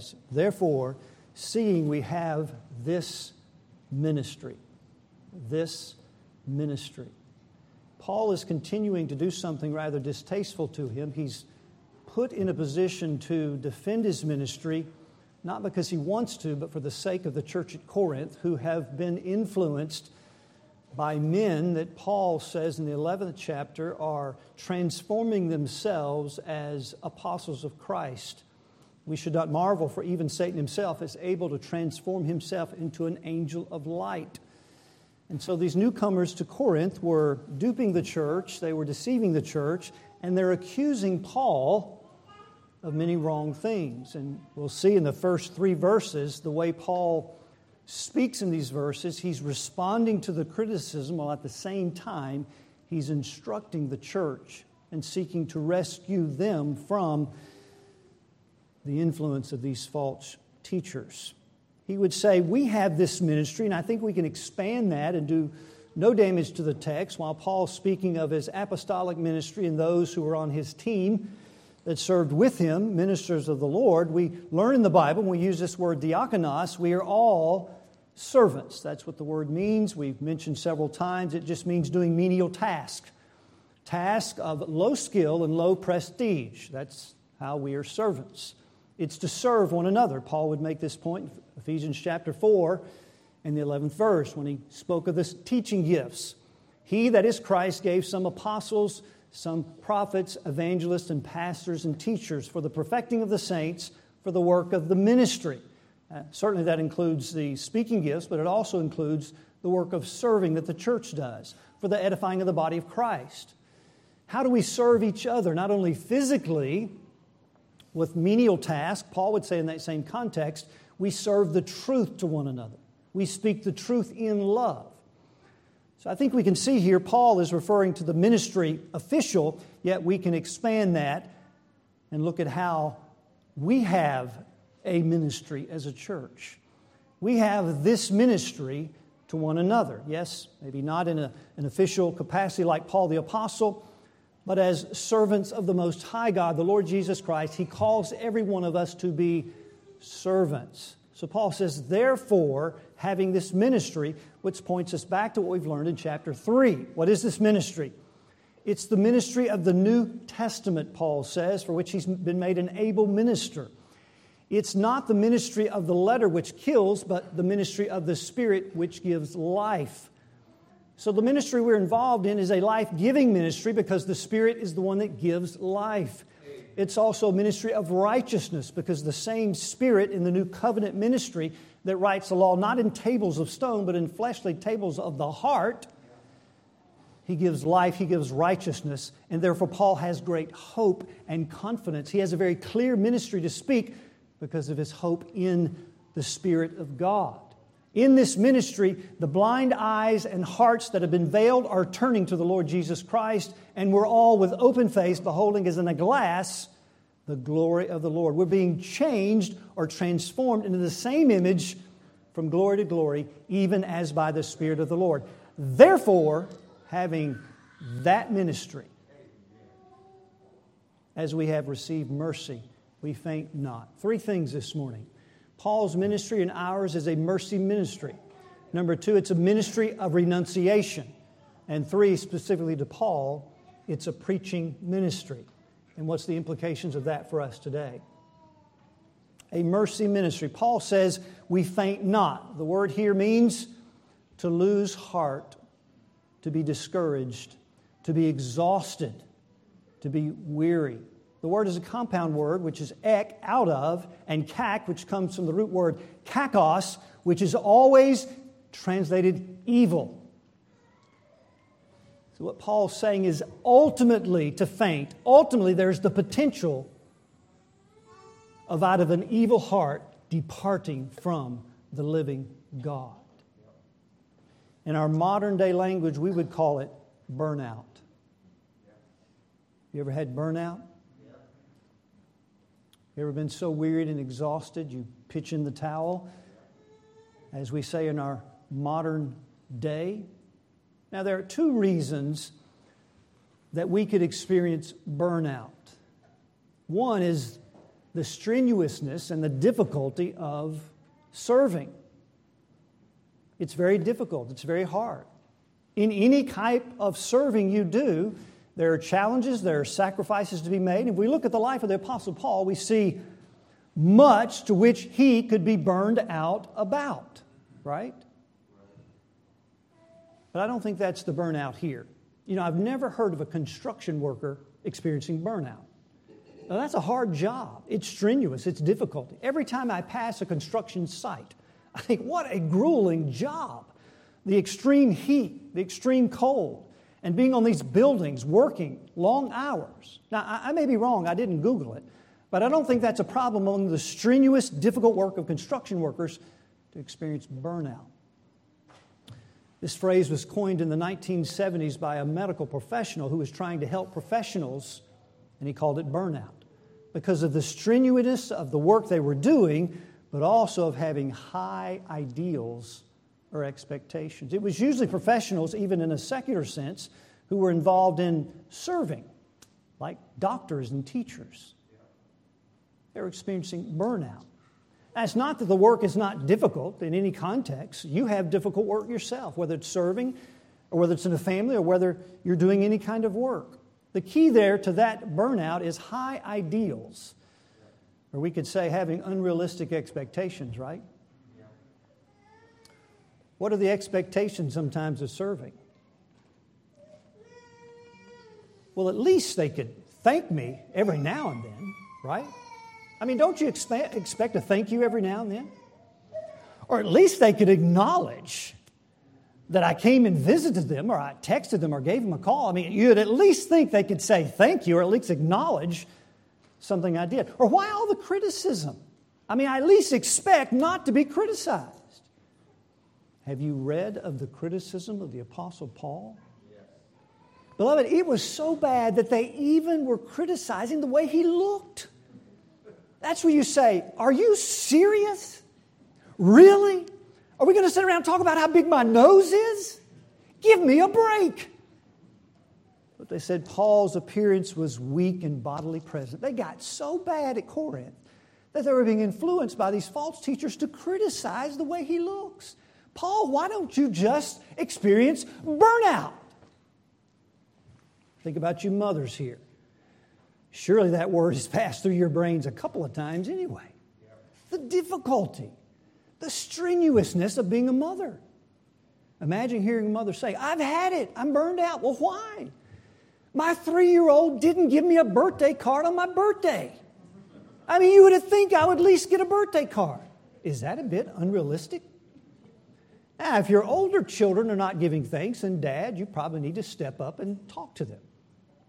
says, Therefore, seeing we have this ministry, this ministry. Paul is continuing to do something rather distasteful to him. He's put in a position to defend his ministry, not because he wants to, but for the sake of the church at Corinth, who have been influenced by men that Paul says in the 11th chapter are transforming themselves as apostles of Christ. We should not marvel, for even Satan himself is able to transform himself into an angel of light. And so these newcomers to Corinth were duping the church, they were deceiving the church, and they're accusing Paul of many wrong things. And we'll see in the first three verses the way Paul speaks in these verses. He's responding to the criticism while at the same time he's instructing the church and seeking to rescue them from the influence of these false teachers. He would say, We have this ministry, and I think we can expand that and do no damage to the text while Paul's speaking of his apostolic ministry and those who were on his team that served with him, ministers of the Lord. We learn in the Bible, when we use this word diakonos, we are all servants. That's what the word means. We've mentioned several times. It just means doing menial tasks, task of low skill and low prestige. That's how we are servants. It's to serve one another. Paul would make this point in Ephesians chapter 4 in the 11th verse when he spoke of the teaching gifts. He, that is Christ, gave some apostles, some prophets, evangelists, and pastors and teachers for the perfecting of the saints, for the work of the ministry uh, certainly, that includes the speaking gifts, but it also includes the work of serving that the church does for the edifying of the body of Christ. How do we serve each other, not only physically with menial tasks, Paul would say in that same context, we serve the truth to one another. We speak the truth in love. So I think we can see here Paul is referring to the ministry official, yet we can expand that and look at how we have a ministry as a church. We have this ministry to one another. Yes, maybe not in a, an official capacity like Paul the Apostle, but as servants of the Most High God, the Lord Jesus Christ, He calls every one of us to be servants. So Paul says, therefore, having this ministry, which points us back to what we've learned in chapter 3. What is this ministry? It's the ministry of the New Testament, Paul says, for which he's been made an able minister. It's not the ministry of the letter which kills, but the ministry of the Spirit which gives life. So, the ministry we're involved in is a life giving ministry because the Spirit is the one that gives life. It's also a ministry of righteousness because the same Spirit in the new covenant ministry that writes the law not in tables of stone, but in fleshly tables of the heart. He gives life, he gives righteousness, and therefore Paul has great hope and confidence. He has a very clear ministry to speak because of his hope in the Spirit of God. In this ministry, the blind eyes and hearts that have been veiled are turning to the Lord Jesus Christ, and we're all with open face, beholding as in a glass the glory of the Lord. We're being changed or transformed into the same image from glory to glory, even as by the Spirit of the Lord. Therefore, having that ministry, as we have received mercy, we faint not. Three things this morning. Paul's ministry and ours is a mercy ministry. Number two, it's a ministry of renunciation. And three, specifically to Paul, it's a preaching ministry. And what's the implications of that for us today? A mercy ministry. Paul says, We faint not. The word here means to lose heart, to be discouraged, to be exhausted, to be weary. The word is a compound word, which is ek, out of, and kak, which comes from the root word kakos, which is always translated evil. So, what Paul's saying is ultimately to faint, ultimately, there's the potential of out of an evil heart departing from the living God. In our modern day language, we would call it burnout. You ever had burnout? You ever been so wearied and exhausted you pitch in the towel, as we say in our modern day? Now, there are two reasons that we could experience burnout. One is the strenuousness and the difficulty of serving. It's very difficult, it's very hard. In any type of serving you do, there are challenges, there are sacrifices to be made. If we look at the life of the Apostle Paul, we see much to which he could be burned out about, right? But I don't think that's the burnout here. You know, I've never heard of a construction worker experiencing burnout. Now, that's a hard job. It's strenuous, it's difficult. Every time I pass a construction site, I think, what a grueling job. The extreme heat, the extreme cold, and being on these buildings working long hours. Now, I, may be wrong, I didn't Google it, but I don't think that's a problem among the strenuous, difficult work of construction workers to experience burnout. This phrase was coined in the 1970s by a medical professional who was trying to help professionals, and he called it burnout because of the strenuousness of the work they were doing, but also of having high ideals or expectations. It was usually professionals, even in a secular sense, who were involved in serving, like doctors and teachers. They were experiencing burnout. That's not that the work is not difficult in any context. You have difficult work yourself, whether it's serving or whether it's in a family or whether you're doing any kind of work. The key there to that burnout is high ideals, or we could say having unrealistic expectations, right? What are the expectations sometimes of serving? Well, at least they could thank me every now and then, right? I mean, don't you expect, expect a thank you every now and then? Or at least they could acknowledge that I came and visited them, or I texted them, or gave them a call. I mean, you'd at least think they could say thank you, or at least acknowledge something I did. Or why all the criticism? I mean, I at least expect not to be criticized. Have you read of the criticism of the Apostle Paul? Yes. Beloved, it was so bad that they even were criticizing the way he looked. That's where you say, Are you serious? Really? Are we going to sit around and talk about how big my nose is? Give me a break. But they said Paul's appearance was weak and bodily present. They got so bad at Corinth that they were being influenced by these false teachers to criticize the way he looks. Paul, why don't you just experience burnout? Think about you mothers here. Surely that word has passed through your brains a couple of times anyway. The difficulty the strenuousness of being a mother. Imagine hearing a mother say, I've had it, I'm burned out. Well, why? My three year old didn't give me a birthday card on my birthday. I mean, you would think I would at least get a birthday card. Is that a bit unrealistic? Now, if your older children are not giving thanks, then dad, you probably need to step up and talk to them.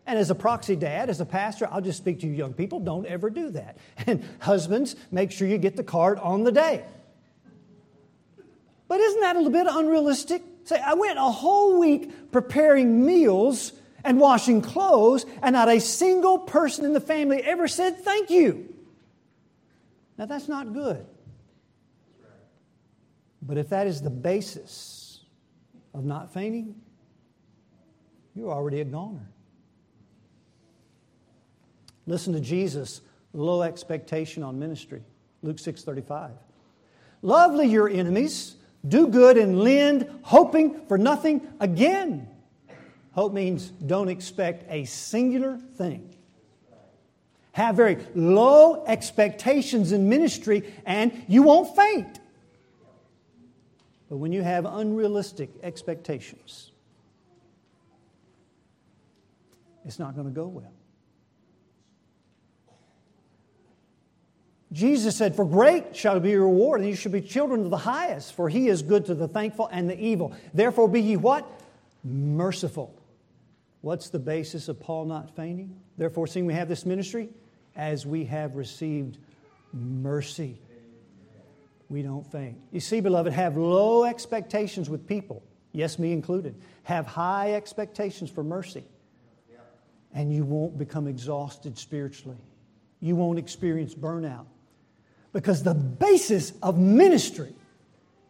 And as a proxy dad, as a pastor, I'll just speak to you young people don't ever do that. And husbands, make sure you get the card on the day. But isn't that a little bit unrealistic? Say, I went a whole week preparing meals and washing clothes, and not a single person in the family ever said thank you. Now, that's not good. But if that is the basis of not fainting, you're already a goner. Listen to Jesus' low expectation on ministry. Luke 6:35. Lovely your enemies, do good and lend, hoping for nothing again. Hope means don't expect a singular thing. Have very low expectations in ministry, and you won't faint. But when you have unrealistic expectations, it's not going to go well. Jesus said, For great shall be your reward, and you shall be children of the highest, for he is good to the thankful and the evil. Therefore be ye what? Merciful. What's the basis of Paul not fainting? Therefore, seeing we have this ministry, as we have received mercy, we don't faint. You see, beloved, have low expectations with people, yes, me included. Have high expectations for mercy, and you won't become exhausted spiritually. You won't experience burnout. Because the basis of ministry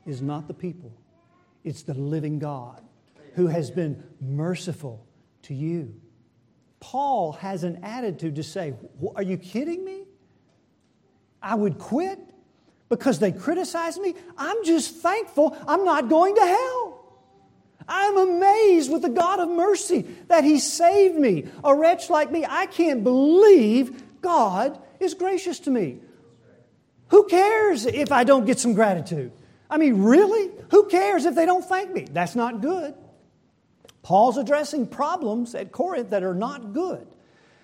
is not the people, it's the living God who has been merciful to you. Paul has an attitude to say, Are you kidding me? I would quit because they criticize me. I'm just thankful I'm not going to hell. I'm amazed with the God of mercy that He saved me, a wretch like me. I can't believe God is gracious to me. Who cares if I don't get some gratitude? I mean, really? Who cares if they don't thank me? That's not good. Paul's addressing problems at Corinth that are not good.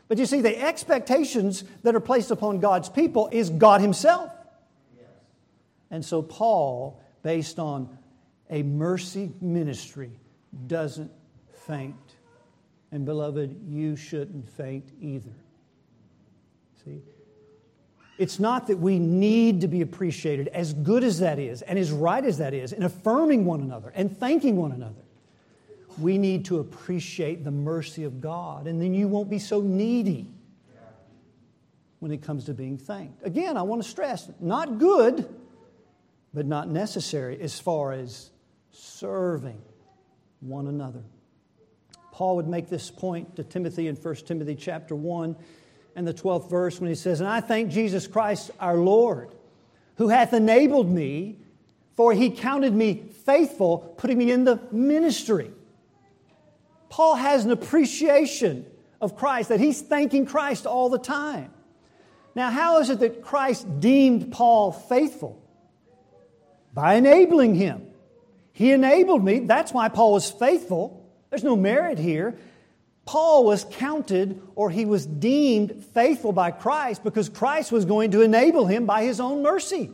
But you see, the expectations that are placed upon God's people is God Himself. And so, Paul, based on a mercy ministry, doesn't faint. And, beloved, you shouldn't faint either. See? It's not that we need to be appreciated, as good as that is, and as right as that is, in affirming one another and thanking one another. We need to appreciate the mercy of God, and then you won't be so needy when it comes to being thanked. Again, I want to stress not good, but not necessary as far as serving one another. Paul would make this point to Timothy in 1 Timothy chapter 1 and the 12th verse when he says, And I thank Jesus Christ our Lord, who hath enabled me, for he counted me faithful, putting me in the ministry. Paul has an appreciation of Christ, that he's thanking Christ all the time. Now, how is it that Christ deemed Paul faithful? By enabling him. He enabled me. That's why Paul was faithful. There's no merit here. Paul was counted or he was deemed faithful by Christ because Christ was going to enable him by his own mercy.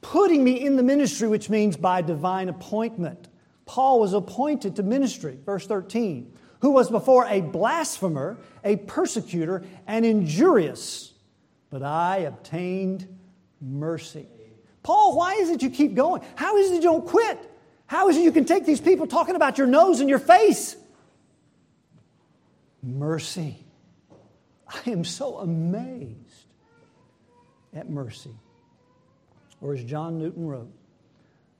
Putting me in the ministry, which means by divine appointment. Paul was appointed to ministry, verse 13, who was before a blasphemer, a persecutor, and injurious, but I obtained mercy. Paul, why is it you keep going? How is it you don't quit? How is it you can take these people talking about your nose and your face? Mercy. I am so amazed at mercy. Or as John Newton wrote,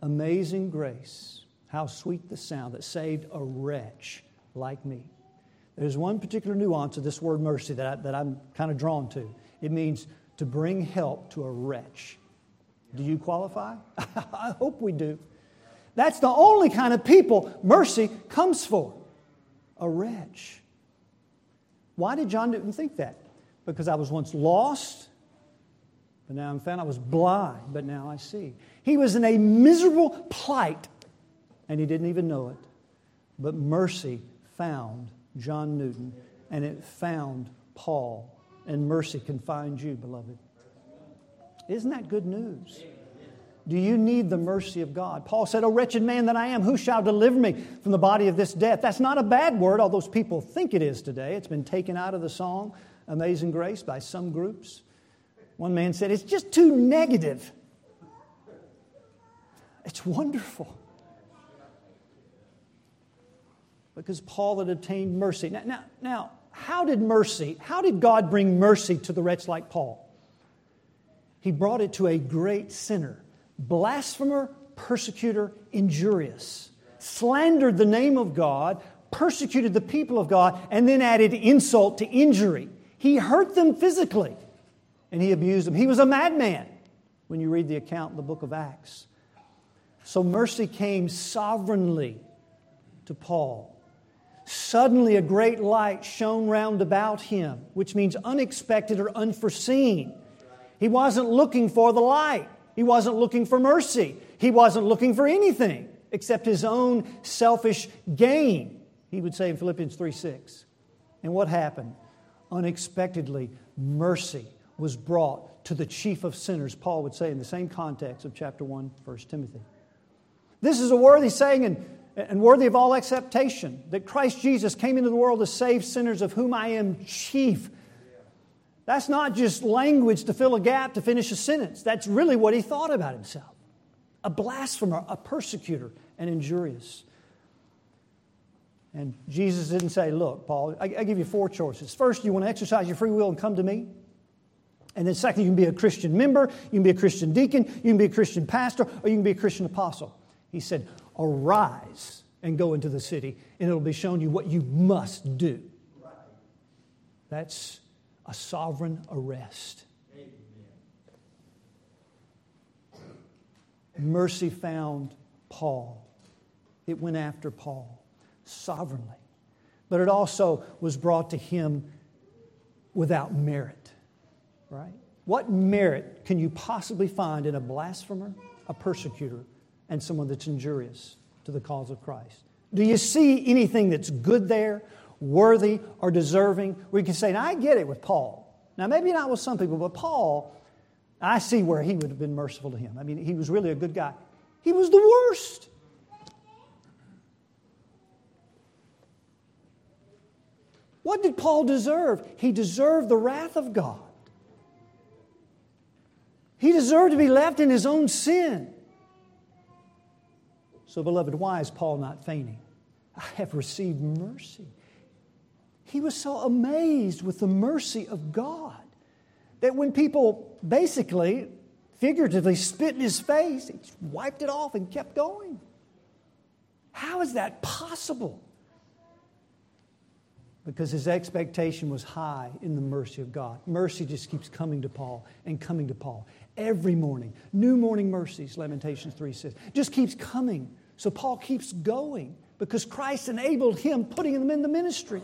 Amazing grace how sweet the sound that saved a wretch like me. There's one particular nuance of this word mercy that, I, that I'm kind of drawn to. It means to bring help to a wretch. Do you qualify? I hope we do. That's the only kind of people mercy comes for a wretch. Why did John Newton think that? Because I was once lost, but now I'm found. I was blind, but now I see. He was in a miserable plight and he didn't even know it. But mercy found John Newton, and it found Paul. And mercy can find you, beloved. Isn't that good news? Do you need the mercy of God? Paul said, O wretched man that I am, who shall deliver me from the body of this death? That's not a bad word, although people think it is today. It's been taken out of the song Amazing Grace by some groups. One man said, It's just too negative. It's wonderful because Paul had obtained mercy. Now, now, now, how did mercy, how did God bring mercy to the wretch like Paul? He brought it to a great sinner, blasphemer, persecutor, injurious, slandered the name of God, persecuted the people of God, and then added insult to injury. He hurt them physically and he abused them. He was a madman when you read the account in the book of Acts. So mercy came sovereignly to Paul. Suddenly, a great light shone round about him, which means unexpected or unforeseen. He wasn't looking for the light, he wasn't looking for mercy, he wasn't looking for anything except his own selfish gain, he would say in Philippians 3 6. And what happened? Unexpectedly, mercy was brought to the chief of sinners, Paul would say in the same context of chapter 1, 1 Timothy. This is a worthy saying in and worthy of all acceptation that Christ Jesus came into the world to save sinners, of whom I am chief. That's not just language to fill a gap to finish a sentence. That's really what he thought about himself a blasphemer, a persecutor, and injurious. And Jesus didn't say, Look, Paul, I, I give you four choices. First, you want to exercise your free will and come to me. And then, second, you can be a Christian member, you can be a Christian deacon, you can be a Christian pastor, or you can be a Christian apostle. He said, Arise and go into the city, and it'll be shown you what you must do. That's a sovereign arrest. Mercy found Paul. It went after Paul sovereignly, but it also was brought to him without merit, right? What merit can you possibly find in a blasphemer, a persecutor, and someone that's injurious to the cause of Christ? Do you see anything that's good there? Worthy, or deserving? We can say, now I get it with Paul. Now, maybe not with some people, but Paul, I see where he would have been merciful to him. I mean, he was really a good guy. He was the worst. What did Paul deserve? He deserved the wrath of God. He deserved to be left in his own sin. So, beloved, why is Paul not fainting? I have received mercy. He was so amazed with the mercy of God that when people basically, figuratively, spit in his face, he wiped it off and kept going. How is that possible? Because his expectation was high in the mercy of God. Mercy just keeps coming to Paul and coming to Paul every morning. New morning mercies, Lamentations 3 says, just keeps coming. So Paul keeps going because Christ enabled him, putting him in the ministry.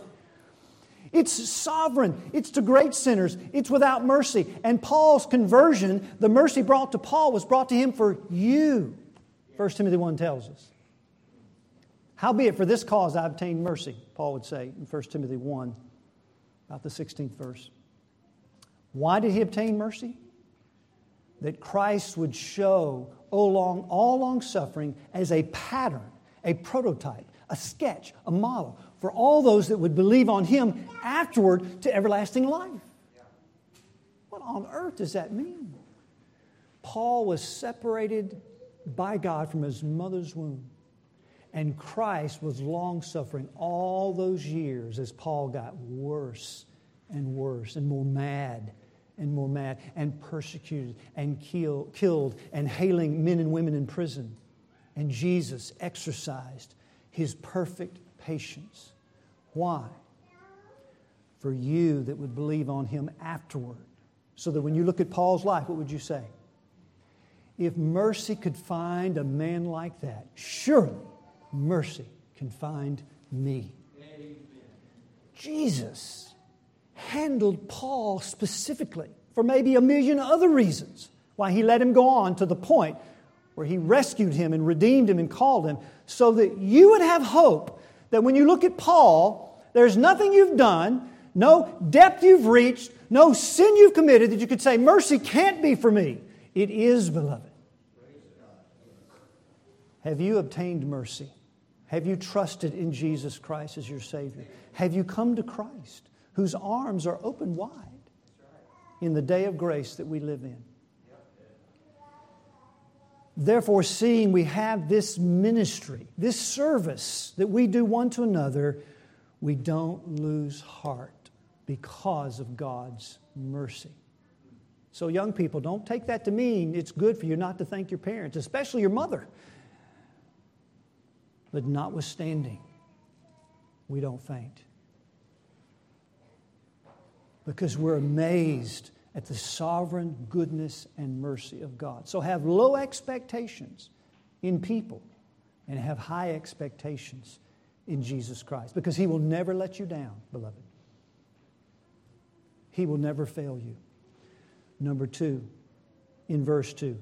It's sovereign. It's to great sinners. It's without mercy. And Paul's conversion, the mercy brought to Paul was brought to him for you. 1 Timothy 1 tells us. Howbeit, for this cause I obtained mercy, Paul would say in 1 Timothy 1, about the 16th verse. Why did he obtain mercy? That Christ would show all long, suffering as a pattern, a prototype, a sketch, a model for all those that would believe on him afterward to everlasting life. What on earth does that mean? Paul was separated by God from his mother's womb. And Christ was long suffering all those years as Paul got worse and worse and more mad and more mad and persecuted and kill, killed and hailing men and women in prison. And Jesus exercised his perfect patience. Why? For you that would believe on him afterward. So that when you look at Paul's life, what would you say? If mercy could find a man like that, surely mercy can find me. Jesus handled Paul specifically for maybe a million other reasons why he let him go on to the point where he rescued him and redeemed him and called him so that you would have hope that when you look at Paul, there's nothing you've done, no depth you've reached, no sin you've committed that you could say, Mercy can't be for me. It is, beloved. Have you obtained mercy? Have you trusted in Jesus Christ as your Savior? Have you come to Christ, whose arms are open wide in the day of grace that we live in? Therefore, seeing we have this ministry, this service that we do one to another, we don't lose heart because of God's mercy. So, young people, don't take that to mean it's good for you not to thank your parents, especially your mother. But notwithstanding, we don't faint. Because we're amazed at the sovereign goodness and mercy of God. So have low expectations in people and have high expectations in Jesus Christ because He will never let you down, beloved. He will never fail you. Number two, in verse 2,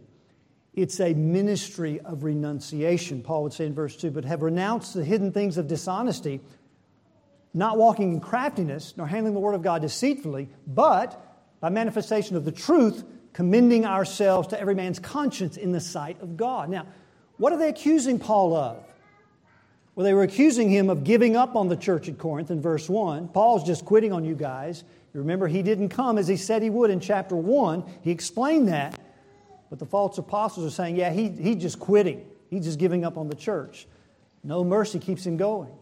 it's a ministry of renunciation, Paul would say in verse 2, but have renounced the hidden things of dishonesty, not walking in craftiness, nor handling the word of God deceitfully, but by manifestation of the truth, commending ourselves to every man's conscience in the sight of God. Now, what are they accusing Paul of? Well, they were accusing him of giving up on the church at Corinth in verse 1. Paul's just quitting on you guys. You remember, he didn't come as he said he would in chapter 1. He explained that. But the false apostles are saying, yeah, he, he's just quitting. He's just giving up on the church. No mercy keeps him going.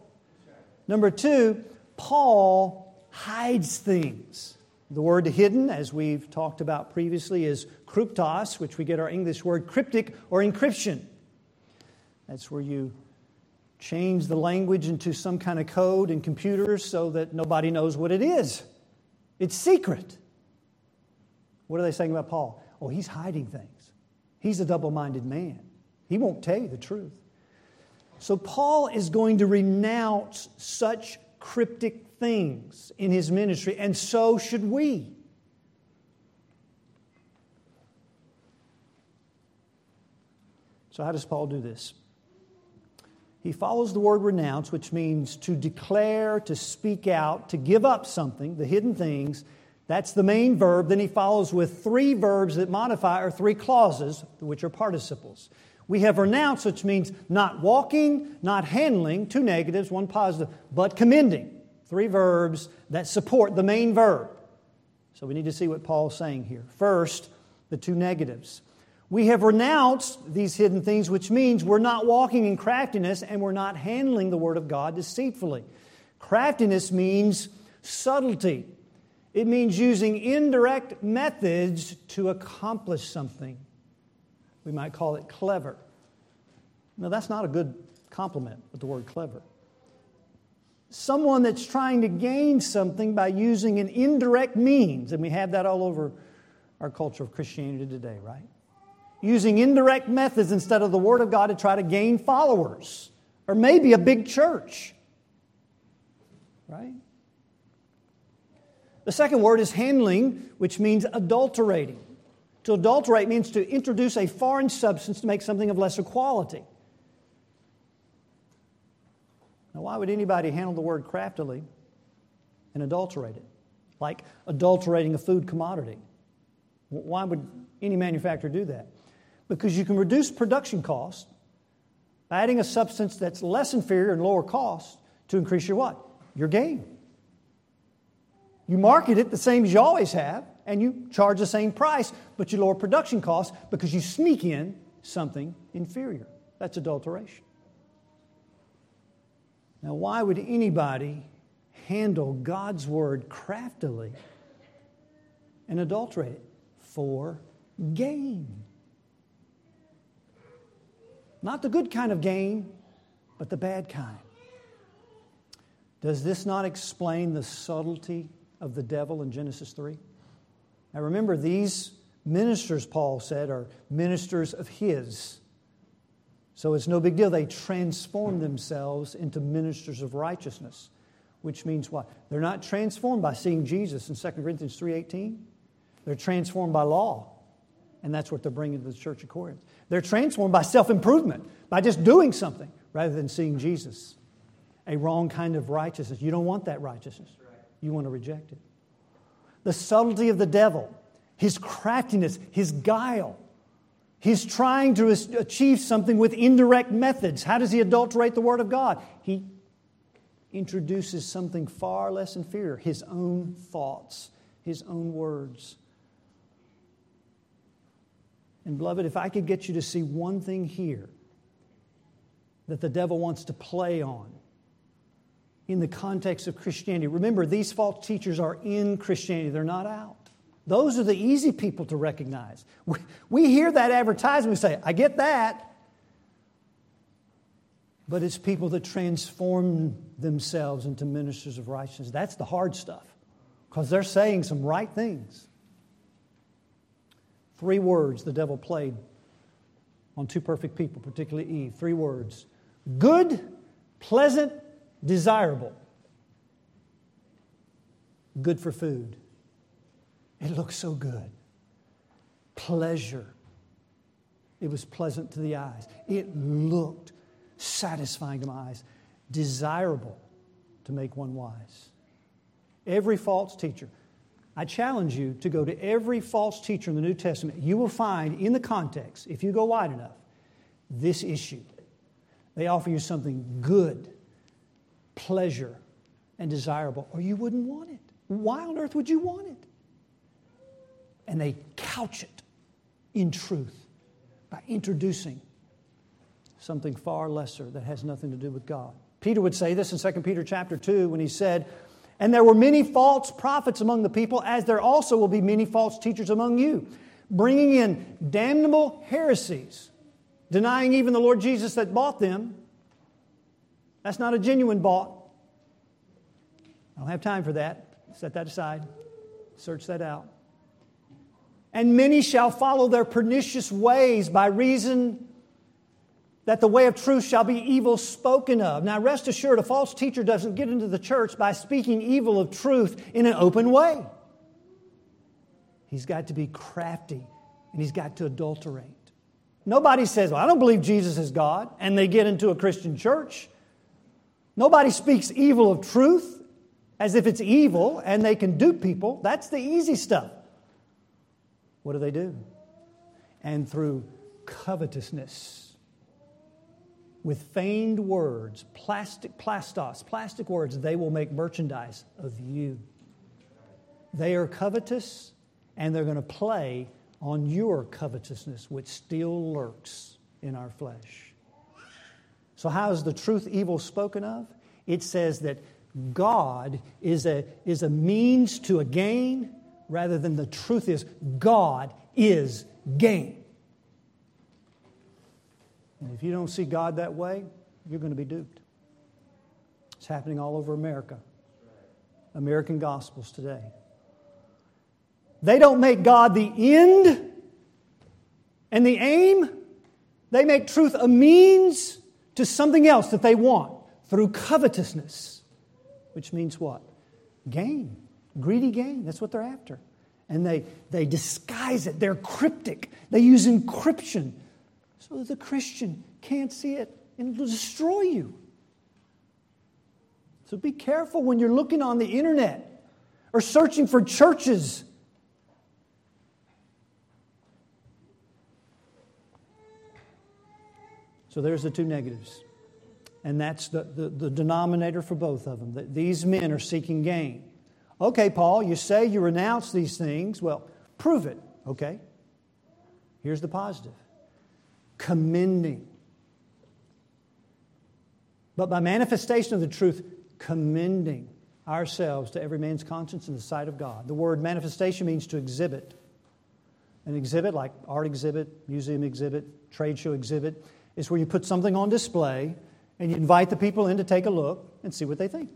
Number two, Paul hides things. The word hidden, as we've talked about previously, is kryptos, which we get our English word cryptic or encryption. That's where you change the language into some kind of code in computers so that nobody knows what it is. It's secret. What are they saying about Paul? Oh, he's hiding things. He's a double minded man. He won't tell you the truth. So, Paul is going to renounce such cryptic things in his ministry, and so should we. So, how does Paul do this? He follows the word renounce, which means to declare, to speak out, to give up something, the hidden things. That's the main verb. Then he follows with three verbs that modify, or three clauses, which are participles. We have renounced, which means not walking, not handling, two negatives, one positive, but commending. Three verbs that support the main verb. So we need to see what Paul's saying here. First, the two negatives. We have renounced these hidden things, which means we're not walking in craftiness and we're not handling the Word of God deceitfully. Craftiness means subtlety, it means using indirect methods to accomplish something. We might call it clever. Now, that's not a good compliment with the word clever. Someone that's trying to gain something by using an indirect means, and we have that all over our culture of Christianity today, right? Using indirect methods instead of the Word of God to try to gain followers, or maybe a big church, right? The second word is handling, which means adulterating. To adulterate means to introduce a foreign substance to make something of lesser quality. Now, why would anybody handle the word craftily and adulterate it? Like adulterating a food commodity. Why would any manufacturer do that? Because you can reduce production costs by adding a substance that's less inferior and lower cost to increase your what? Your gain. You market it the same as you always have, and you charge the same price, but you lower production costs because you sneak in something inferior. That's adulteration. Now, why would anybody handle God's word craftily and adulterate it? For gain. Not the good kind of gain, but the bad kind. Does this not explain the subtlety of the devil in Genesis 3? Now remember, these ministers, Paul said, are ministers of his. So it's no big deal. They transform themselves into ministers of righteousness, which means what? They're not transformed by seeing Jesus in 2 Corinthians 3.18. They're transformed by law. And that's what they're bringing to the church of Corinth. They're transformed by self improvement, by just doing something rather than seeing Jesus. A wrong kind of righteousness. You don't want that righteousness, you want to reject it the subtlety of the devil, his craftiness, his guile. He's trying to achieve something with indirect methods. How does he adulterate the Word of God? He introduces something far less inferior his own thoughts, his own words. And, beloved, if I could get you to see one thing here that the devil wants to play on, in the context of Christianity. Remember, these false teachers are in Christianity, they're not out. Those are the easy people to recognize. We, we hear that advertisement, we say, I get that. But it's people that transform themselves into ministers of righteousness. That's the hard stuff because they're saying some right things. Three words the devil played on two perfect people, particularly Eve. Three words good, pleasant, desirable, good for food. It looked so good. Pleasure. It was pleasant to the eyes. It looked satisfying to my eyes. Desirable to make one wise. Every false teacher. I challenge you to go to every false teacher in the New Testament. You will find in the context, if you go wide enough, this issue. They offer you something good pleasure and desirable, or you wouldn't want it. Why on earth would you want it? And they couch it in truth by introducing something far lesser that has nothing to do with God. Peter would say this in 2 Peter chapter 2 when he said, And there were many false prophets among the people, as there also will be many false teachers among you, bringing in damnable heresies, denying even the Lord Jesus that bought them that's not a genuine bought. I don't have time for that. Set that aside. Search that out. And many shall follow their pernicious ways by reason that the way of truth shall be evil spoken of. Now, rest assured, a false teacher doesn't get into the church by speaking evil of truth in an open way. He's got to be crafty and he's got to adulterate. Nobody says, Well, I don't believe Jesus is God, and they get into a Christian church. Nobody speaks evil of truth as if it's evil and they can dupe people. That's the easy stuff. What do they do? And through covetousness, with feigned words, plastic, plastos, plastic words, they will make merchandise of you. They are covetous and they're going to play on your covetousness, which still lurks in our flesh. So, how is the truth evil spoken of? It says that God is a, is a means to a gain rather than the truth is God is gain. And if you don't see God that way, you're going to be duped. It's happening all over America. American gospels today. They don't make God the end and the aim. They make truth a means to something else that they want through covetousness, which means what? Gain, greedy gain. That's what they're after. And they, they disguise it, they're cryptic. They use encryption so that the Christian can't see it and it'll destroy you. So be careful when you're looking on the internet or searching for churches So there's the two negatives. And that's the, the, the denominator for both of them. That these men are seeking gain. Okay, Paul, you say you renounce these things. Well, prove it. Okay. Here's the positive commending. But by manifestation of the truth, commending ourselves to every man's conscience in the sight of God. The word manifestation means to exhibit. An exhibit, like art exhibit, museum exhibit, trade show exhibit, is where you put something on display and you invite the people in to take a look and see what they think.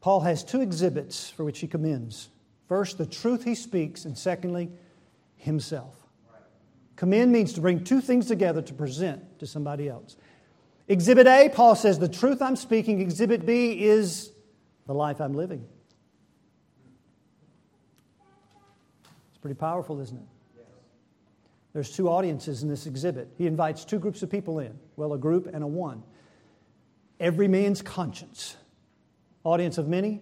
Paul has two exhibits for which he commends. First, the truth he speaks, and secondly, himself. Commend means to bring two things together to present to somebody else. Exhibit A, Paul says, the truth I'm speaking. Exhibit B is the life I'm living. It's pretty powerful, isn't it? There's two audiences in this exhibit. He invites two groups of people in well, a group and a one. Every man's conscience. Audience of many,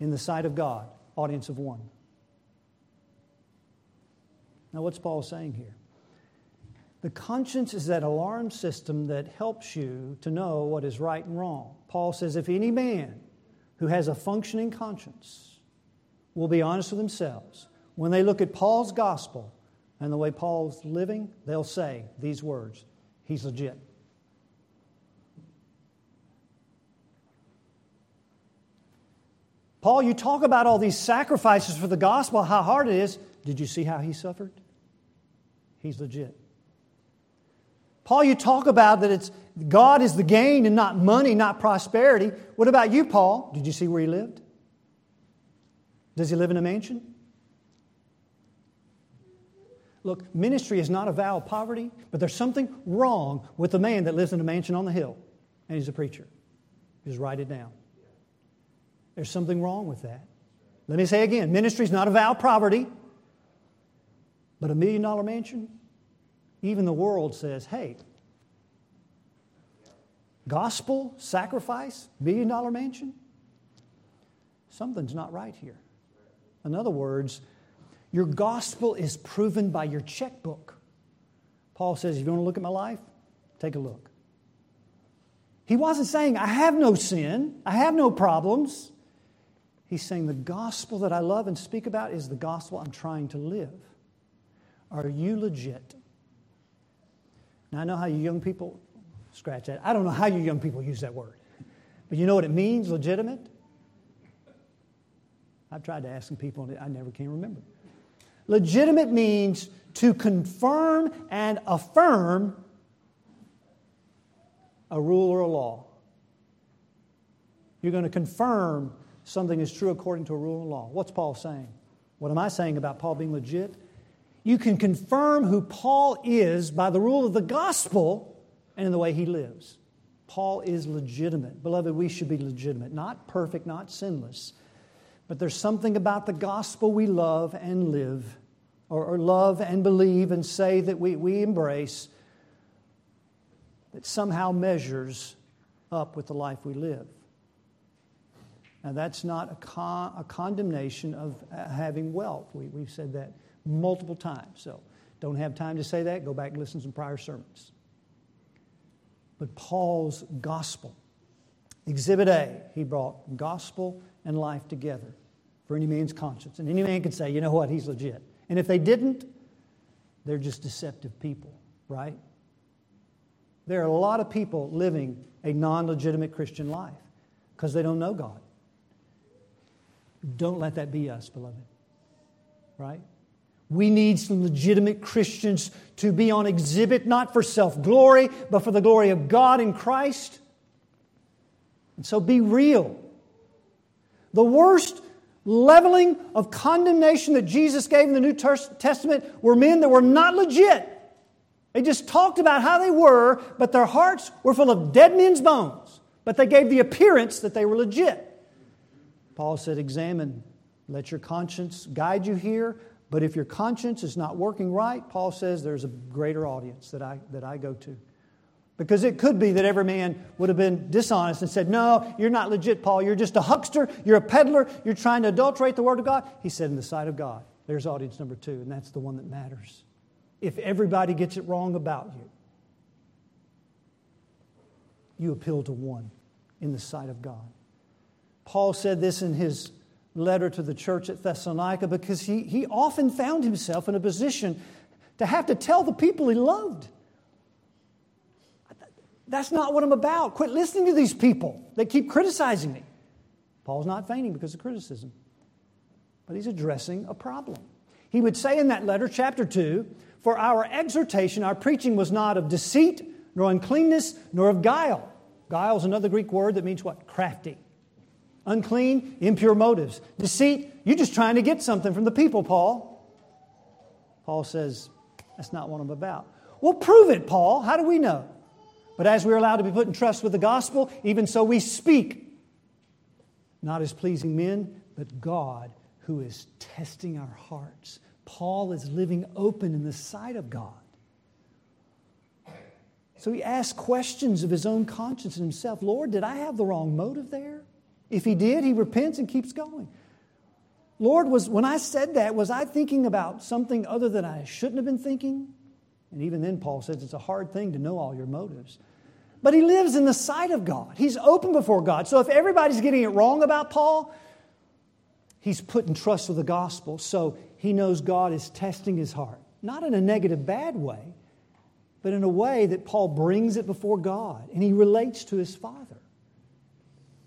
in the sight of God, audience of one. Now, what's Paul saying here? The conscience is that alarm system that helps you to know what is right and wrong. Paul says if any man who has a functioning conscience will be honest with themselves, when they look at Paul's gospel, and the way Paul's living, they'll say these words He's legit. Paul, you talk about all these sacrifices for the gospel, how hard it is. Did you see how he suffered? He's legit. Paul, you talk about that it's God is the gain and not money, not prosperity. What about you, Paul? Did you see where he lived? Does he live in a mansion? Look, ministry is not a vow of poverty, but there's something wrong with the man that lives in a mansion on the hill and he's a preacher. Just write it down. There's something wrong with that. Let me say again ministry is not a vow of poverty, but a million dollar mansion, even the world says, hey, gospel, sacrifice, million dollar mansion, something's not right here. In other words, your gospel is proven by your checkbook. Paul says, if you want to look at my life, take a look. He wasn't saying, I have no sin, I have no problems. He's saying, the gospel that I love and speak about is the gospel I'm trying to live. Are you legit? Now, I know how you young people, scratch that. I don't know how you young people use that word. But you know what it means, legitimate? I've tried to ask some people, and I never can remember. Legitimate means to confirm and affirm a rule or a law. You're going to confirm something is true according to a rule and law. What's Paul saying? What am I saying about Paul being legit? You can confirm who Paul is by the rule of the gospel and in the way he lives. Paul is legitimate. Beloved, we should be legitimate, not perfect, not sinless. But there's something about the gospel we love and live, or, or love and believe and say that we, we embrace, that somehow measures up with the life we live. Now, that's not a, con- a condemnation of uh, having wealth. We, we've said that multiple times. So, don't have time to say that. Go back and listen to some prior sermons. But Paul's gospel, Exhibit A, he brought gospel and life together for any man's conscience. And any man could say, you know what, he's legit. And if they didn't, they're just deceptive people, right? There are a lot of people living a non legitimate Christian life because they don't know God. Don't let that be us, beloved. Right? We need some legitimate Christians to be on exhibit, not for self glory, but for the glory of God in Christ. And so be real. The worst leveling of condemnation that Jesus gave in the New Testament were men that were not legit. They just talked about how they were, but their hearts were full of dead men's bones. But they gave the appearance that they were legit. Paul said, Examine, let your conscience guide you here. But if your conscience is not working right, Paul says there's a greater audience that I, that I go to. Because it could be that every man would have been dishonest and said, No, you're not legit, Paul. You're just a huckster. You're a peddler. You're trying to adulterate the Word of God. He said, In the sight of God, there's audience number two, and that's the one that matters. If everybody gets it wrong about you, you appeal to one in the sight of God. Paul said this in his letter to the church at Thessalonica because he, he often found himself in a position to have to tell the people he loved. That's not what I'm about. Quit listening to these people They keep criticizing me. Paul's not fainting because of criticism, but he's addressing a problem. He would say in that letter, chapter 2, For our exhortation, our preaching was not of deceit, nor uncleanness, nor of guile. Guile is another Greek word that means what? Crafty unclean, impure motives. Deceit, you're just trying to get something from the people, Paul. Paul says, That's not what I'm about. Well, prove it, Paul. How do we know? But as we're allowed to be put in trust with the gospel, even so we speak, not as pleasing men, but God who is testing our hearts. Paul is living open in the sight of God. So he asks questions of his own conscience and himself Lord, did I have the wrong motive there? If he did, he repents and keeps going. Lord, was when I said that, was I thinking about something other than I shouldn't have been thinking? And even then, Paul says it's a hard thing to know all your motives. But he lives in the sight of God. He's open before God. So if everybody's getting it wrong about Paul, he's put in trust with the gospel. So he knows God is testing his heart. Not in a negative, bad way, but in a way that Paul brings it before God and he relates to his Father.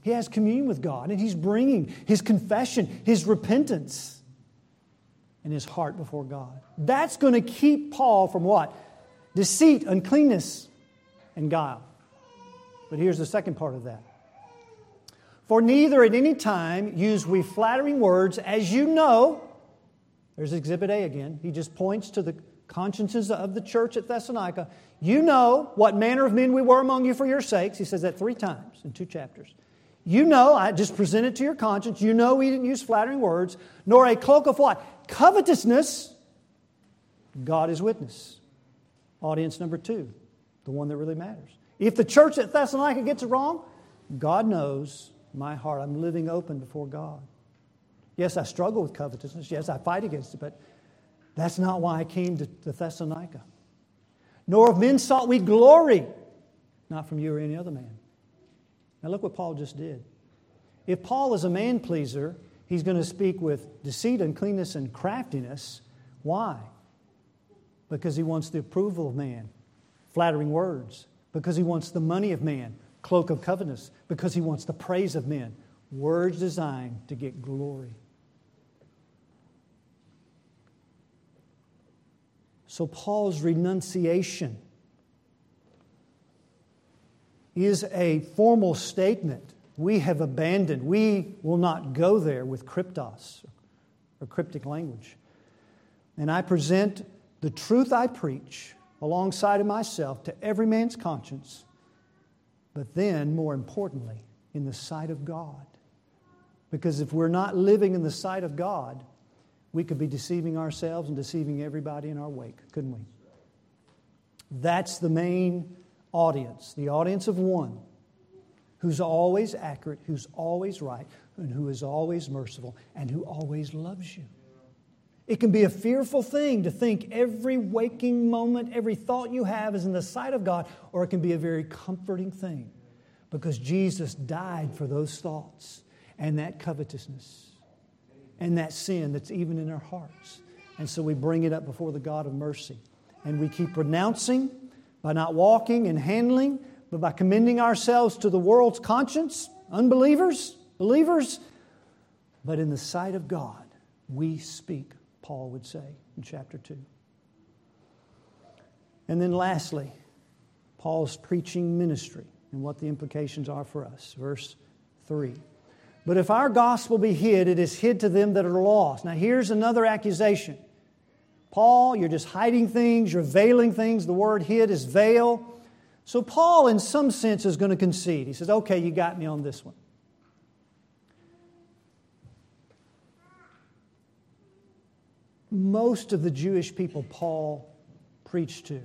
He has communion with God, and he's bringing his confession, his repentance, and his heart before God. That's going to keep Paul from what? Deceit, uncleanness, and guile. But here's the second part of that. For neither at any time use we flattering words, as you know. There's Exhibit A again. He just points to the consciences of the church at Thessalonica. You know what manner of men we were among you for your sakes. He says that three times in two chapters. You know, I just present it to your conscience. You know we didn't use flattering words, nor a cloak of what? Covetousness. God is witness. Audience number two, the one that really matters. If the church at Thessalonica gets it wrong, God knows my heart. I'm living open before God. Yes, I struggle with covetousness. Yes, I fight against it, but that's not why I came to, to Thessalonica. Nor of men sought we glory, not from you or any other man. Now, look what Paul just did. If Paul is a man pleaser, he's going to speak with deceit, uncleanness, and craftiness. Why? Because he wants the approval of man, flattering words. Because he wants the money of man, cloak of covetousness. Because he wants the praise of men, words designed to get glory. So, Paul's renunciation is a formal statement. We have abandoned, we will not go there with cryptos or cryptic language. And I present the truth I preach alongside of myself to every man's conscience, but then, more importantly, in the sight of God. Because if we're not living in the sight of God, we could be deceiving ourselves and deceiving everybody in our wake, couldn't we? That's the main audience, the audience of one who's always accurate, who's always right, and who is always merciful, and who always loves you. It can be a fearful thing to think every waking moment, every thought you have is in the sight of God, or it can be a very comforting thing because Jesus died for those thoughts and that covetousness and that sin that's even in our hearts. And so we bring it up before the God of mercy. And we keep renouncing by not walking and handling, but by commending ourselves to the world's conscience, unbelievers, believers. But in the sight of God, we speak, Paul would say in chapter 2. And then lastly, Paul's preaching ministry and what the implications are for us. Verse 3. But if our gospel be hid, it is hid to them that are lost. Now, here's another accusation. Paul, you're just hiding things, you're veiling things. The word hid is veil. So, Paul, in some sense, is going to concede. He says, Okay, you got me on this one. Most of the Jewish people Paul preached to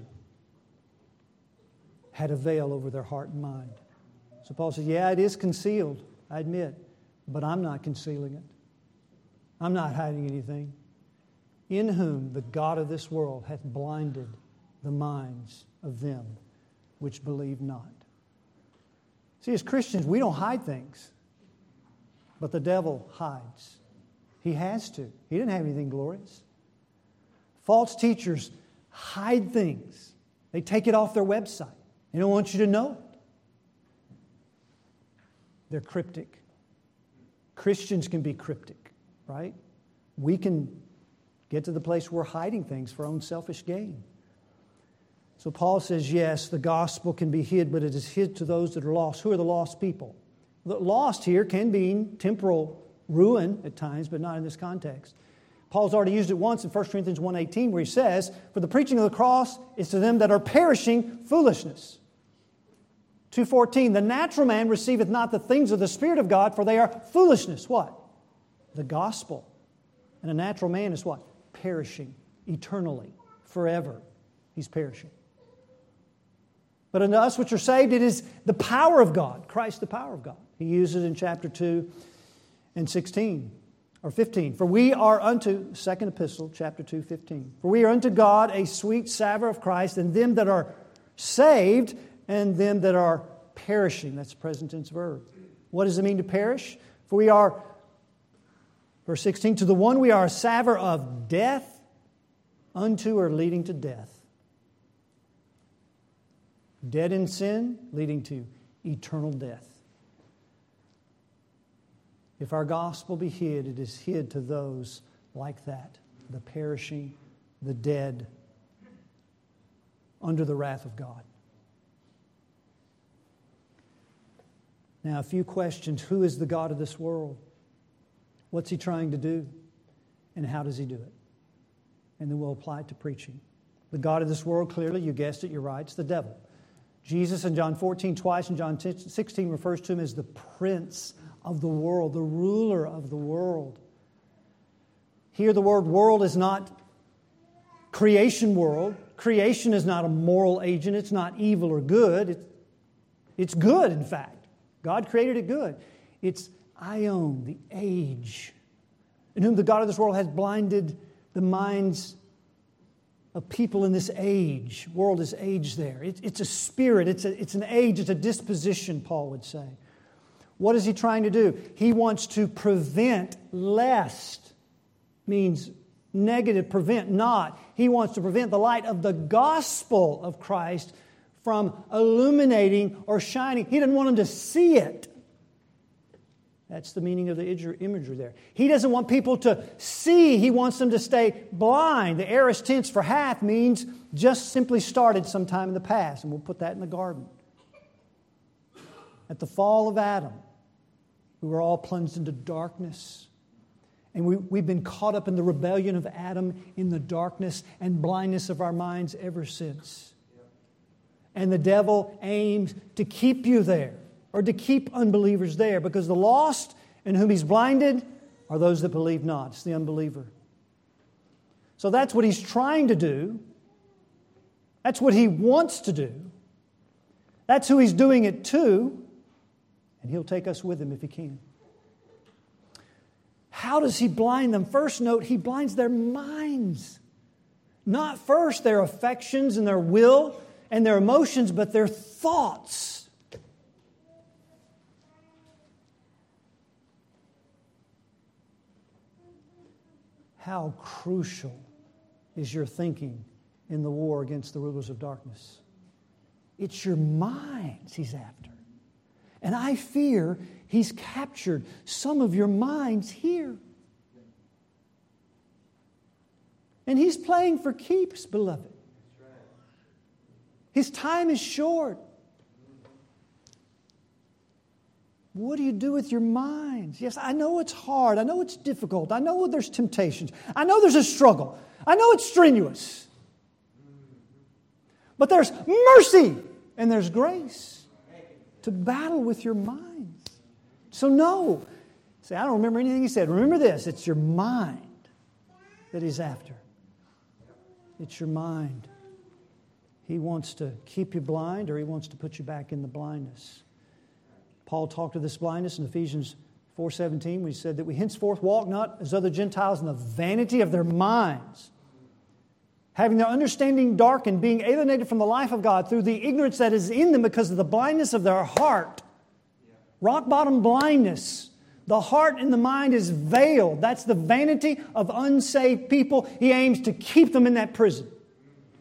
had a veil over their heart and mind. So Paul says, Yeah, it is concealed, I admit. But I'm not concealing it. I'm not hiding anything. In whom the God of this world hath blinded the minds of them which believe not. See, as Christians, we don't hide things, but the devil hides. He has to. He didn't have anything glorious. False teachers hide things, they take it off their website. They don't want you to know it. They're cryptic. Christians can be cryptic, right? We can get to the place where we're hiding things for our own selfish gain. So Paul says, yes, the gospel can be hid, but it is hid to those that are lost. Who are the lost people? The lost here can mean temporal ruin at times, but not in this context. Paul's already used it once in 1 Corinthians 1.18 where he says, For the preaching of the cross is to them that are perishing foolishness. 2:14 The natural man receiveth not the things of the spirit of God for they are foolishness what the gospel and a natural man is what perishing eternally forever he's perishing but unto us which are saved it is the power of God Christ the power of God he uses it in chapter 2 and 16 or 15 for we are unto second epistle chapter 2 15 for we are unto God a sweet savor of Christ and them that are saved and them that are perishing. That's present tense verb. What does it mean to perish? For we are, verse 16, to the one we are a savor of death unto or leading to death. Dead in sin, leading to eternal death. If our gospel be hid, it is hid to those like that the perishing, the dead, under the wrath of God. Now, a few questions. Who is the God of this world? What's he trying to do? And how does he do it? And then we'll apply it to preaching. The God of this world, clearly, you guessed it, you're right, it's the devil. Jesus in John 14, twice in John 16, refers to him as the prince of the world, the ruler of the world. Here, the word world is not creation world. Creation is not a moral agent, it's not evil or good. It's, it's good, in fact. God created it good. It's Aion, the age, in whom the God of this world has blinded the minds of people in this age. World is age there. It, it's a spirit, it's, a, it's an age, it's a disposition, Paul would say. What is he trying to do? He wants to prevent lest, means negative, prevent not. He wants to prevent the light of the gospel of Christ from illuminating or shining. He doesn't want them to see it. That's the meaning of the imagery there. He doesn't want people to see, he wants them to stay blind. The aorist tense for hath means just simply started sometime in the past, and we'll put that in the garden. At the fall of Adam, we were all plunged into darkness. And we, we've been caught up in the rebellion of Adam in the darkness and blindness of our minds ever since. And the devil aims to keep you there or to keep unbelievers there because the lost and whom he's blinded are those that believe not. It's the unbeliever. So that's what he's trying to do. That's what he wants to do. That's who he's doing it to. And he'll take us with him if he can. How does he blind them? First, note, he blinds their minds. Not first their affections and their will and their emotions, but their thoughts. How crucial is your thinking in the war against the rulers of darkness? It's your minds he's after. And I fear he's captured some of your minds here. And he's playing for keeps, beloved. His time is short. What do you do with your minds? Yes, I know it's hard. I know it's difficult. I know there's temptations. I know there's a struggle. I know it's strenuous. But there's mercy and there's grace to battle with your minds. So, no. Say, I don't remember anything he said. Remember this it's your mind that he's after. It's your mind. He wants to keep you blind or he wants to put you back in the blindness. Paul talked of this blindness in Ephesians 4:17 we said that we henceforth walk not as other Gentiles in the vanity of their minds having their understanding darkened being alienated from the life of God through the ignorance that is in them because of the blindness of their heart. Rock bottom blindness. The heart and the mind is veiled. That's the vanity of unsaved people. He aims to keep them in that prison.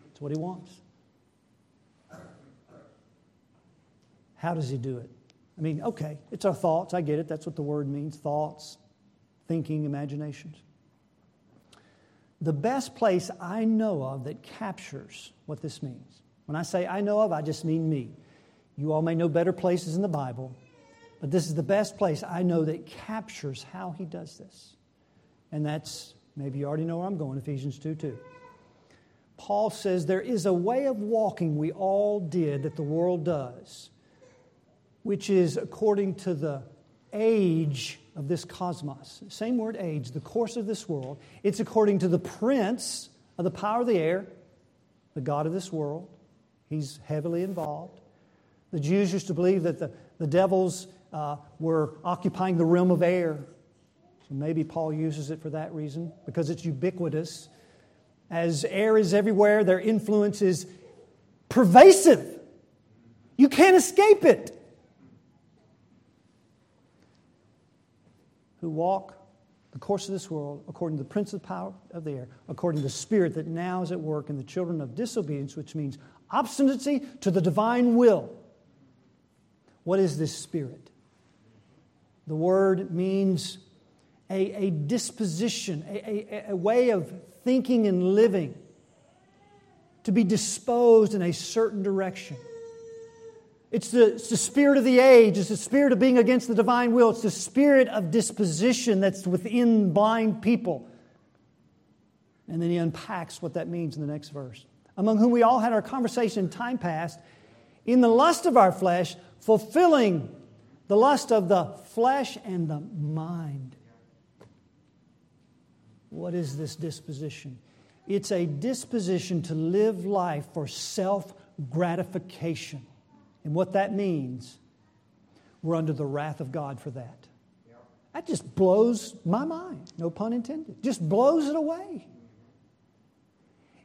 That's what he wants. How does he do it? I mean, okay, it's our thoughts. I get it. That's what the word means thoughts, thinking, imaginations. The best place I know of that captures what this means. When I say I know of, I just mean me. You all may know better places in the Bible, but this is the best place I know that captures how he does this. And that's, maybe you already know where I'm going, Ephesians 2 2. Paul says there is a way of walking we all did that the world does which is according to the age of this cosmos. Same word, age, the course of this world. It's according to the prince of the power of the air, the God of this world. He's heavily involved. The Jews used to believe that the, the devils uh, were occupying the realm of air. So maybe Paul uses it for that reason, because it's ubiquitous. As air is everywhere, their influence is pervasive. You can't escape it. Who walk the course of this world according to the prince of the power of the air, according to the spirit that now is at work in the children of disobedience, which means obstinacy to the divine will. What is this spirit? The word means a, a disposition, a, a, a way of thinking and living, to be disposed in a certain direction. It's the, it's the spirit of the age. It's the spirit of being against the divine will. It's the spirit of disposition that's within blind people. And then he unpacks what that means in the next verse. Among whom we all had our conversation in time past, in the lust of our flesh, fulfilling the lust of the flesh and the mind. What is this disposition? It's a disposition to live life for self gratification. And what that means, we're under the wrath of God for that. That just blows my mind, no pun intended. Just blows it away.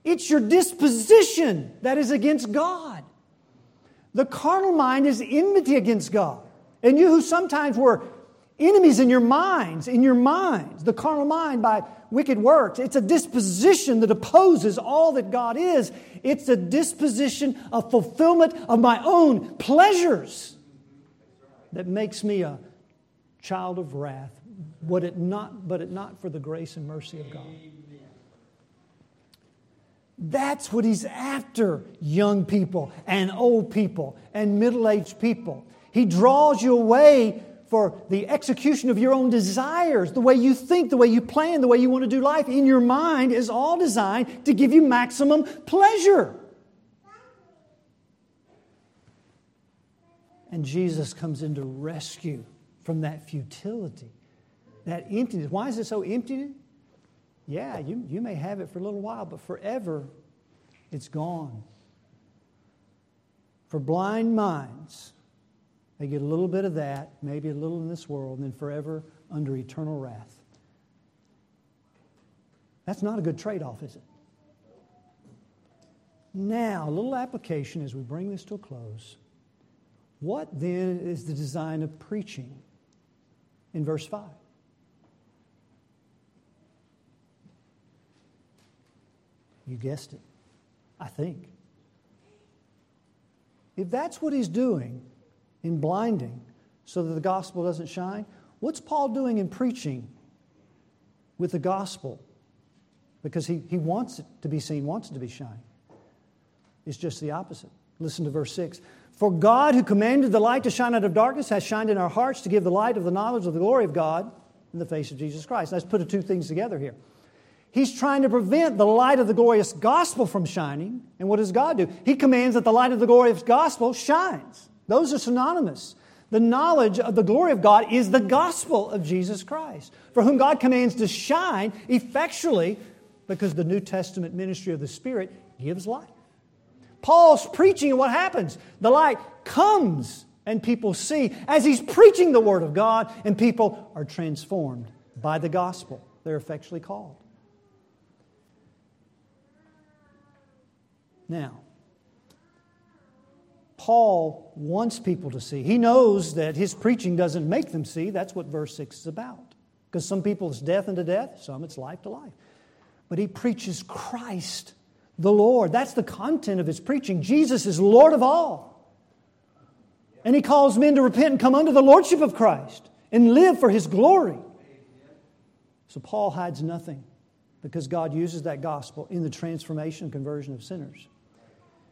It's your disposition that is against God. The carnal mind is enmity against God. And you who sometimes were enemies in your minds, in your minds, the carnal mind by wicked works. It's a disposition that opposes all that God is. It's a disposition of fulfillment of my own pleasures that makes me a child of wrath, but it not, but it not for the grace and mercy of God. That's what he's after, young people and old people and middle aged people. He draws you away for the execution of your own desires. The way you think, the way you plan, the way you want to do life in your mind is all designed to give you maximum pleasure. And Jesus comes in to rescue from that futility, that emptiness. Why is it so empty? Yeah, you, you may have it for a little while, but forever it's gone. For blind minds, they get a little bit of that, maybe a little in this world, and then forever under eternal wrath. That's not a good trade off, is it? Now, a little application as we bring this to a close. What then is the design of preaching in verse 5? You guessed it, I think. If that's what he's doing in blinding so that the gospel doesn't shine, what's Paul doing in preaching with the gospel? Because he, he wants it to be seen, wants it to be shined. It's just the opposite. Listen to verse 6. For God, who commanded the light to shine out of darkness, has shined in our hearts to give the light of the knowledge of the glory of God in the face of Jesus Christ. Let's put the two things together here. He's trying to prevent the light of the glorious gospel from shining. And what does God do? He commands that the light of the glorious gospel shines. Those are synonymous. The knowledge of the glory of God is the gospel of Jesus Christ, for whom God commands to shine effectually because the New Testament ministry of the Spirit gives light. Paul's preaching, and what happens? The light comes, and people see as he's preaching the Word of God, and people are transformed by the gospel. They're effectually called. Now, Paul wants people to see. He knows that his preaching doesn't make them see. That's what verse 6 is about. Because some people it's death unto death, some it's life to life. But he preaches Christ, the Lord. That's the content of his preaching. Jesus is Lord of all. And he calls men to repent and come under the lordship of Christ and live for his glory. So Paul hides nothing because God uses that gospel in the transformation and conversion of sinners.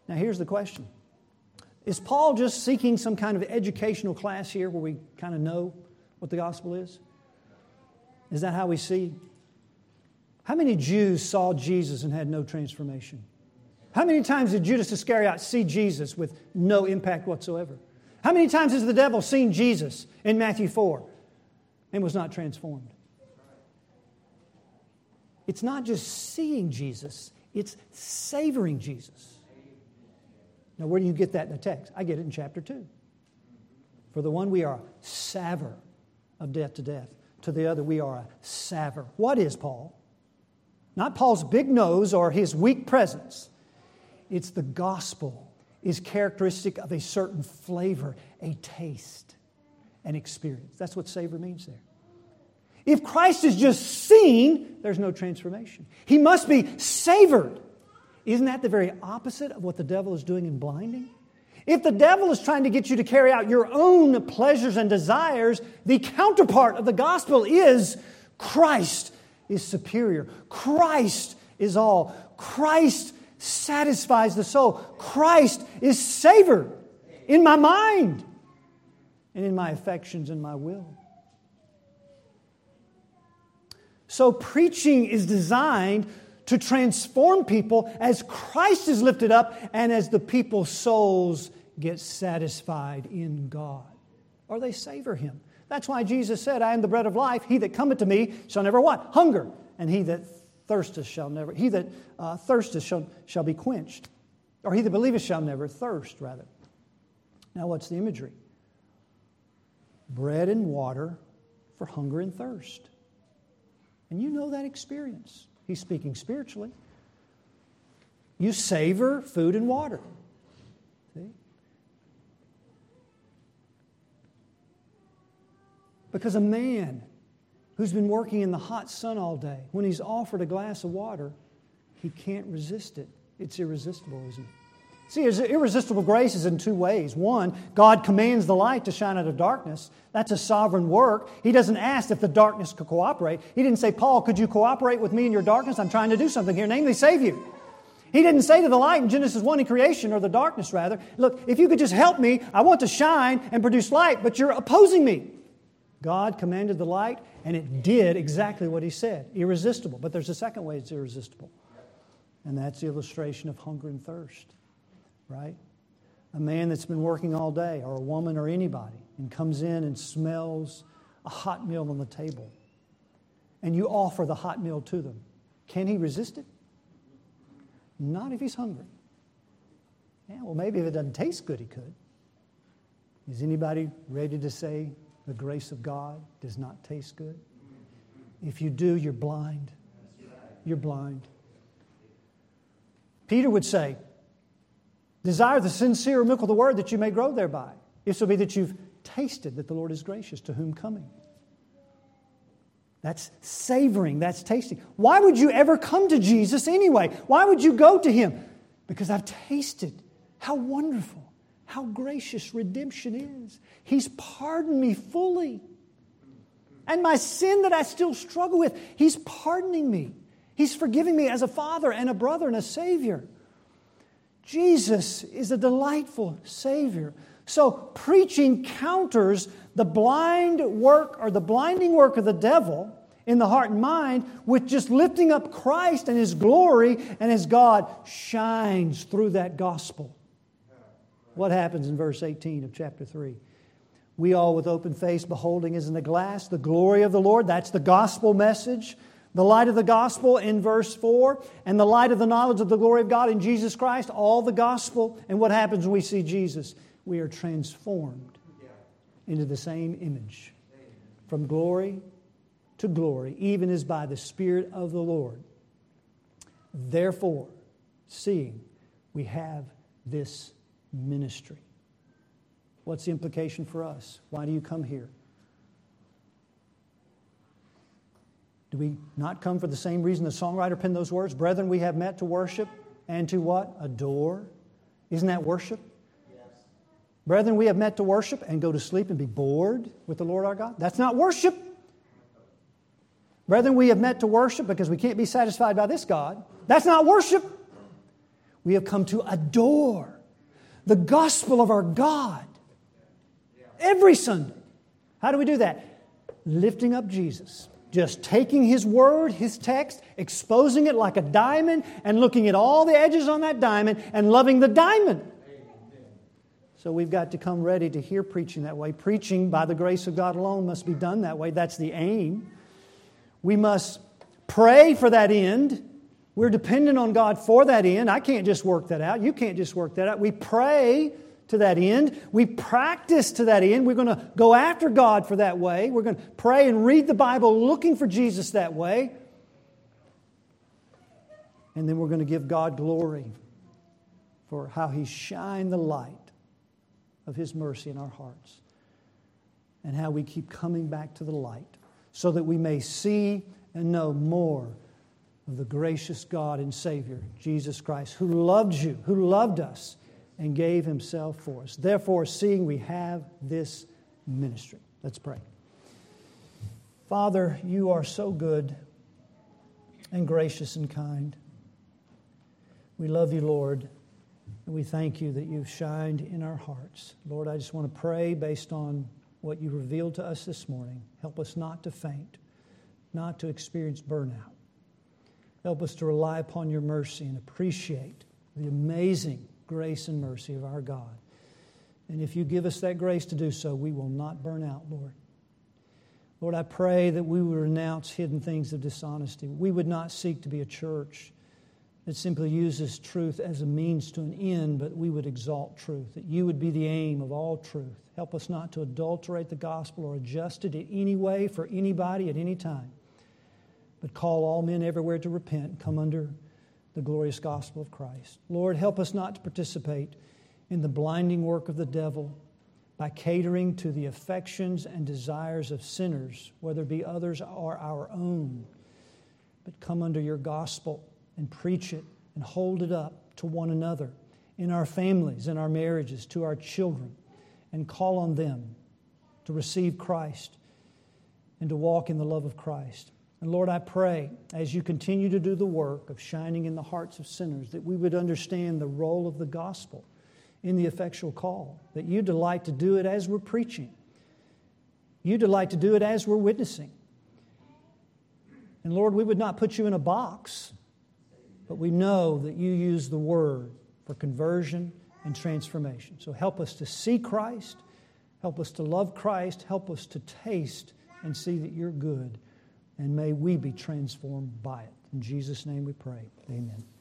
Now, here's the question Is Paul just seeking some kind of educational class here where we kind of know what the gospel is? Is that how we see? How many Jews saw Jesus and had no transformation? How many times did Judas Iscariot see Jesus with no impact whatsoever? How many times has the devil seen Jesus in Matthew 4 and was not transformed? It's not just seeing Jesus, it's savoring Jesus. Now, where do you get that in the text? I get it in chapter 2. For the one, we are a savor of death to death. To the other, we are a savor. What is Paul? Not Paul's big nose or his weak presence. It's the gospel is characteristic of a certain flavor, a taste, an experience. That's what savor means there. If Christ is just seen, there's no transformation. He must be savored. Isn't that the very opposite of what the devil is doing in blinding? If the devil is trying to get you to carry out your own pleasures and desires, the counterpart of the gospel is Christ is superior. Christ is all. Christ satisfies the soul. Christ is savored in my mind and in my affections and my will. So, preaching is designed to transform people as Christ is lifted up and as the people's souls get satisfied in God. Or they savor Him. That's why Jesus said, I am the bread of life. He that cometh to me shall never what? Hunger. And he that thirsteth shall never, he that uh, thirsteth shall, shall be quenched. Or he that believeth shall never thirst, rather. Now, what's the imagery? Bread and water for hunger and thirst. And you know that experience. He's speaking spiritually. You savor food and water. See? Because a man who's been working in the hot sun all day, when he's offered a glass of water, he can't resist it. It's irresistible, isn't it? See, irresistible grace is in two ways. One, God commands the light to shine out of darkness. That's a sovereign work. He doesn't ask if the darkness could cooperate. He didn't say, Paul, could you cooperate with me in your darkness? I'm trying to do something here, namely save you. He didn't say to the light in Genesis 1 in creation, or the darkness rather, look, if you could just help me, I want to shine and produce light, but you're opposing me. God commanded the light, and it did exactly what He said irresistible. But there's a second way it's irresistible, and that's the illustration of hunger and thirst, right? A man that's been working all day, or a woman, or anybody, and comes in and smells a hot meal on the table, and you offer the hot meal to them. Can he resist it? Not if he's hungry. Yeah, well, maybe if it doesn't taste good, he could. Is anybody ready to say the grace of God does not taste good? If you do, you're blind. You're blind. Peter would say, Desire the sincere milk of the word that you may grow thereby. This will be that you've tasted that the Lord is gracious to whom coming. That's savoring, that's tasting. Why would you ever come to Jesus anyway? Why would you go to him? Because I've tasted how wonderful, how gracious redemption is. He's pardoned me fully. And my sin that I still struggle with, He's pardoning me. He's forgiving me as a father and a brother and a Savior. Jesus is a delightful Savior. So, preaching counters the blind work or the blinding work of the devil in the heart and mind with just lifting up Christ and His glory, and as God shines through that gospel. What happens in verse 18 of chapter 3? We all, with open face, beholding as in a glass the glory of the Lord. That's the gospel message. The light of the gospel in verse 4, and the light of the knowledge of the glory of God in Jesus Christ, all the gospel. And what happens when we see Jesus? We are transformed into the same image from glory to glory, even as by the Spirit of the Lord. Therefore, seeing we have this ministry. What's the implication for us? Why do you come here? Do we not come for the same reason the songwriter penned those words? Brethren, we have met to worship and to what? Adore. Isn't that worship? Yes. Brethren, we have met to worship and go to sleep and be bored with the Lord our God. That's not worship. Brethren, we have met to worship because we can't be satisfied by this God. That's not worship. We have come to adore the gospel of our God every Sunday. How do we do that? Lifting up Jesus. Just taking His word, His text, exposing it like a diamond, and looking at all the edges on that diamond and loving the diamond. So we've got to come ready to hear preaching that way. Preaching by the grace of God alone must be done that way. That's the aim. We must pray for that end. We're dependent on God for that end. I can't just work that out. You can't just work that out. We pray to that end. We practice to that end. We're going to go after God for that way. We're going to pray and read the Bible looking for Jesus that way. And then we're going to give God glory for how He shined the light of His mercy in our hearts and how we keep coming back to the light so that we may see and know more of the gracious God and Savior, Jesus Christ, who loved you, who loved us, and gave himself for us. Therefore, seeing we have this ministry. Let's pray. Father, you are so good and gracious and kind. We love you, Lord, and we thank you that you've shined in our hearts. Lord, I just want to pray based on what you revealed to us this morning. Help us not to faint, not to experience burnout. Help us to rely upon your mercy and appreciate the amazing grace and mercy of our God. And if you give us that grace to do so, we will not burn out, Lord. Lord, I pray that we would renounce hidden things of dishonesty. We would not seek to be a church that simply uses truth as a means to an end, but we would exalt truth, that you would be the aim of all truth. Help us not to adulterate the gospel or adjust it in any way for anybody at any time, but call all men everywhere to repent come under the glorious gospel of Christ. Lord, help us not to participate in the blinding work of the devil by catering to the affections and desires of sinners, whether it be others or our own, but come under your gospel and preach it and hold it up to one another in our families, in our marriages, to our children, and call on them to receive Christ and to walk in the love of Christ. And Lord, I pray as you continue to do the work of shining in the hearts of sinners that we would understand the role of the gospel in the effectual call, that you delight to do it as we're preaching. You delight to do it as we're witnessing. And Lord, we would not put you in a box, but we know that you use the word for conversion and transformation. So help us to see Christ, help us to love Christ, help us to taste and see that you're good, and may we be transformed by it. In Jesus' name we pray. Amen.